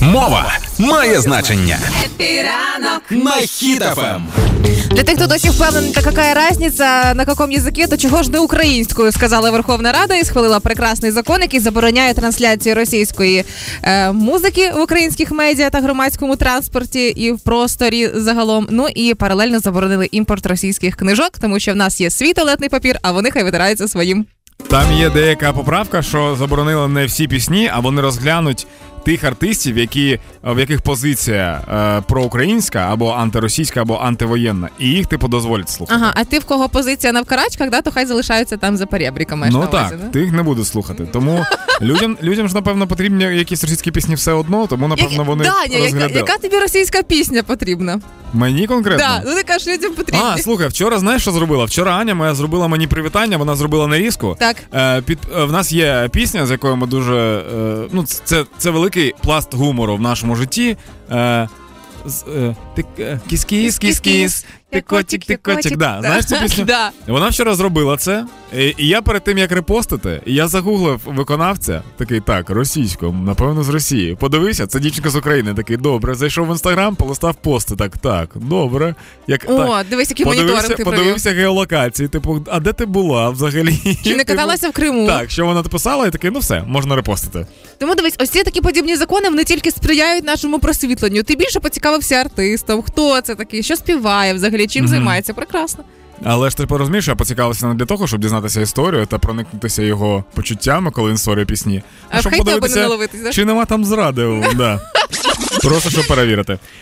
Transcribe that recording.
Мова має значення. Happy ранок на Хіт FM. Для тих, хто досі впевнений, та яка різниця на якому язикі, то чого ж не українською сказала Верховна Рада і схвалила прекрасний закон, який забороняє трансляцію російської е, музики в українських медіа та громадському транспорті і в просторі загалом. Ну і паралельно заборонили імпорт російських книжок, тому що в нас є свій туалетний папір, а вони хай витираються своїм. Там є деяка поправка, що заборонили не всі пісні, а вони розглянуть тих артистів, які в яких позиція е, проукраїнська або антиросійська, або антивоєнна, і їх типу дозволять слухати. Ага, а ти в кого позиція на вкарачках, да, то хай залишаються там за перебріками. Ну так, да? ти їх не будеш слухати. Тому людям людям ж напевно потрібні якісь російські пісні все одно, тому напевно вони Даня, яка, яка тобі російська пісня потрібна? Мені конкретно? Да, ну ти кажеш, людям потрібно. А, слухай, вчора знаєш, що зробила? Вчора Аня моя зробила мені привітання, вона зробила нарізку. Так. Е, під, е, В нас є пісня, з якою ми дуже. Е, ну, Це це великий пласт гумору в нашому житті. Е, е, ти, е, кіс-кіс, кіс-кіс, ти котик, ти котик. Да, Знаєш цю пісню? Да. Вона вчора зробила це. І, і я перед тим як репостити, я загуглив виконавця, такий так, російською, напевно, з Росії. Подивився, це дівчинка з України. Такий добре. Зайшов в інстаграм, полистав пости. Так, так, добре. Як О, так. дивись, який моніторинг ти Подивився геолокації. Типу, а де ти була взагалі? Чи не каталася в Криму? Так, що вона написала, і такий, ну все, можна репостити. Тому дивись, ось ці такі подібні закони вони тільки сприяють нашому просвітленню. Ти більше поцікавився артистом, хто це такий, що співає взагалі, чим mm-hmm. займається. Прекрасно. Але ж ти порозумієш, я поцікавився не для того, щоб дізнатися історію та проникнутися його почуттями, коли він створює пісні. А щоб подивитися, чи нема там зради. да. Просто щоб перевірити.